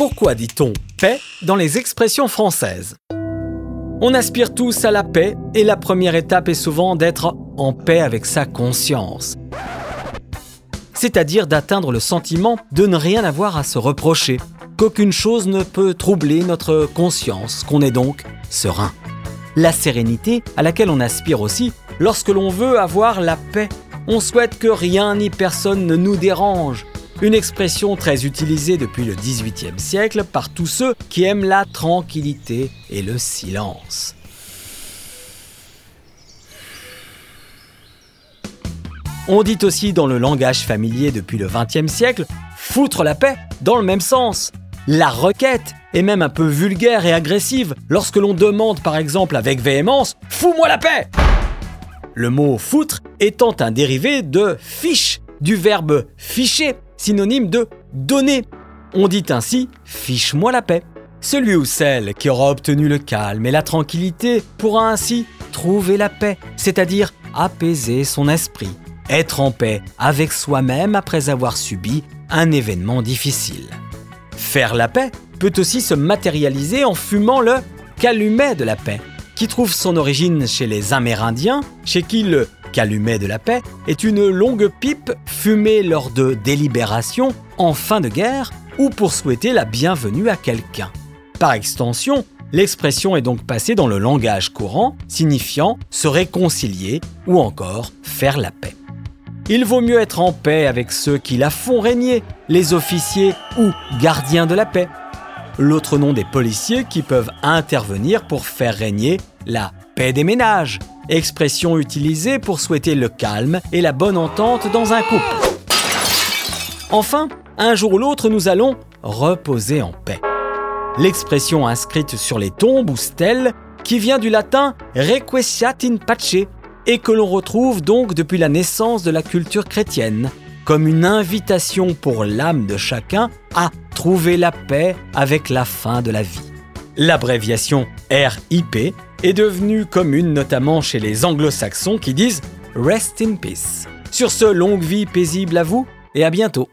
Pourquoi dit-on paix dans les expressions françaises? On aspire tous à la paix et la première étape est souvent d'être en paix avec sa conscience. C'est-à-dire d'atteindre le sentiment de ne rien avoir à se reprocher, qu'aucune chose ne peut troubler notre conscience, qu'on est donc serein. La sérénité à laquelle on aspire aussi lorsque l'on veut avoir la paix. On souhaite que rien ni personne ne nous dérange. Une expression très utilisée depuis le XVIIIe siècle par tous ceux qui aiment la tranquillité et le silence. On dit aussi dans le langage familier depuis le XXe siècle foutre la paix dans le même sens. La requête est même un peu vulgaire et agressive lorsque l'on demande par exemple avec véhémence Fous-moi la paix Le mot foutre étant un dérivé de fiche, du verbe ficher, synonyme de donner. On dit ainsi Fiche-moi la paix. Celui ou celle qui aura obtenu le calme et la tranquillité pourra ainsi trouver la paix, c'est-à-dire apaiser son esprit, être en paix avec soi-même après avoir subi un événement difficile. Faire la paix peut aussi se matérialiser en fumant le calumet de la paix, qui trouve son origine chez les Amérindiens, chez qui le calumet de la paix est une longue pipe fumée lors de délibérations en fin de guerre ou pour souhaiter la bienvenue à quelqu'un. Par extension, l'expression est donc passée dans le langage courant, signifiant se réconcilier ou encore faire la paix. Il vaut mieux être en paix avec ceux qui la font régner, les officiers ou gardiens de la paix. L'autre nom des policiers qui peuvent intervenir pour faire régner la paix des ménages, expression utilisée pour souhaiter le calme et la bonne entente dans un couple. Enfin, un jour ou l'autre, nous allons reposer en paix. L'expression inscrite sur les tombes ou stèles qui vient du latin requiescat in pace, et que l'on retrouve donc depuis la naissance de la culture chrétienne, comme une invitation pour l'âme de chacun à trouver la paix avec la fin de la vie. L'abréviation RIP est devenue commune notamment chez les anglo-saxons qui disent Rest in Peace. Sur ce, longue vie paisible à vous et à bientôt.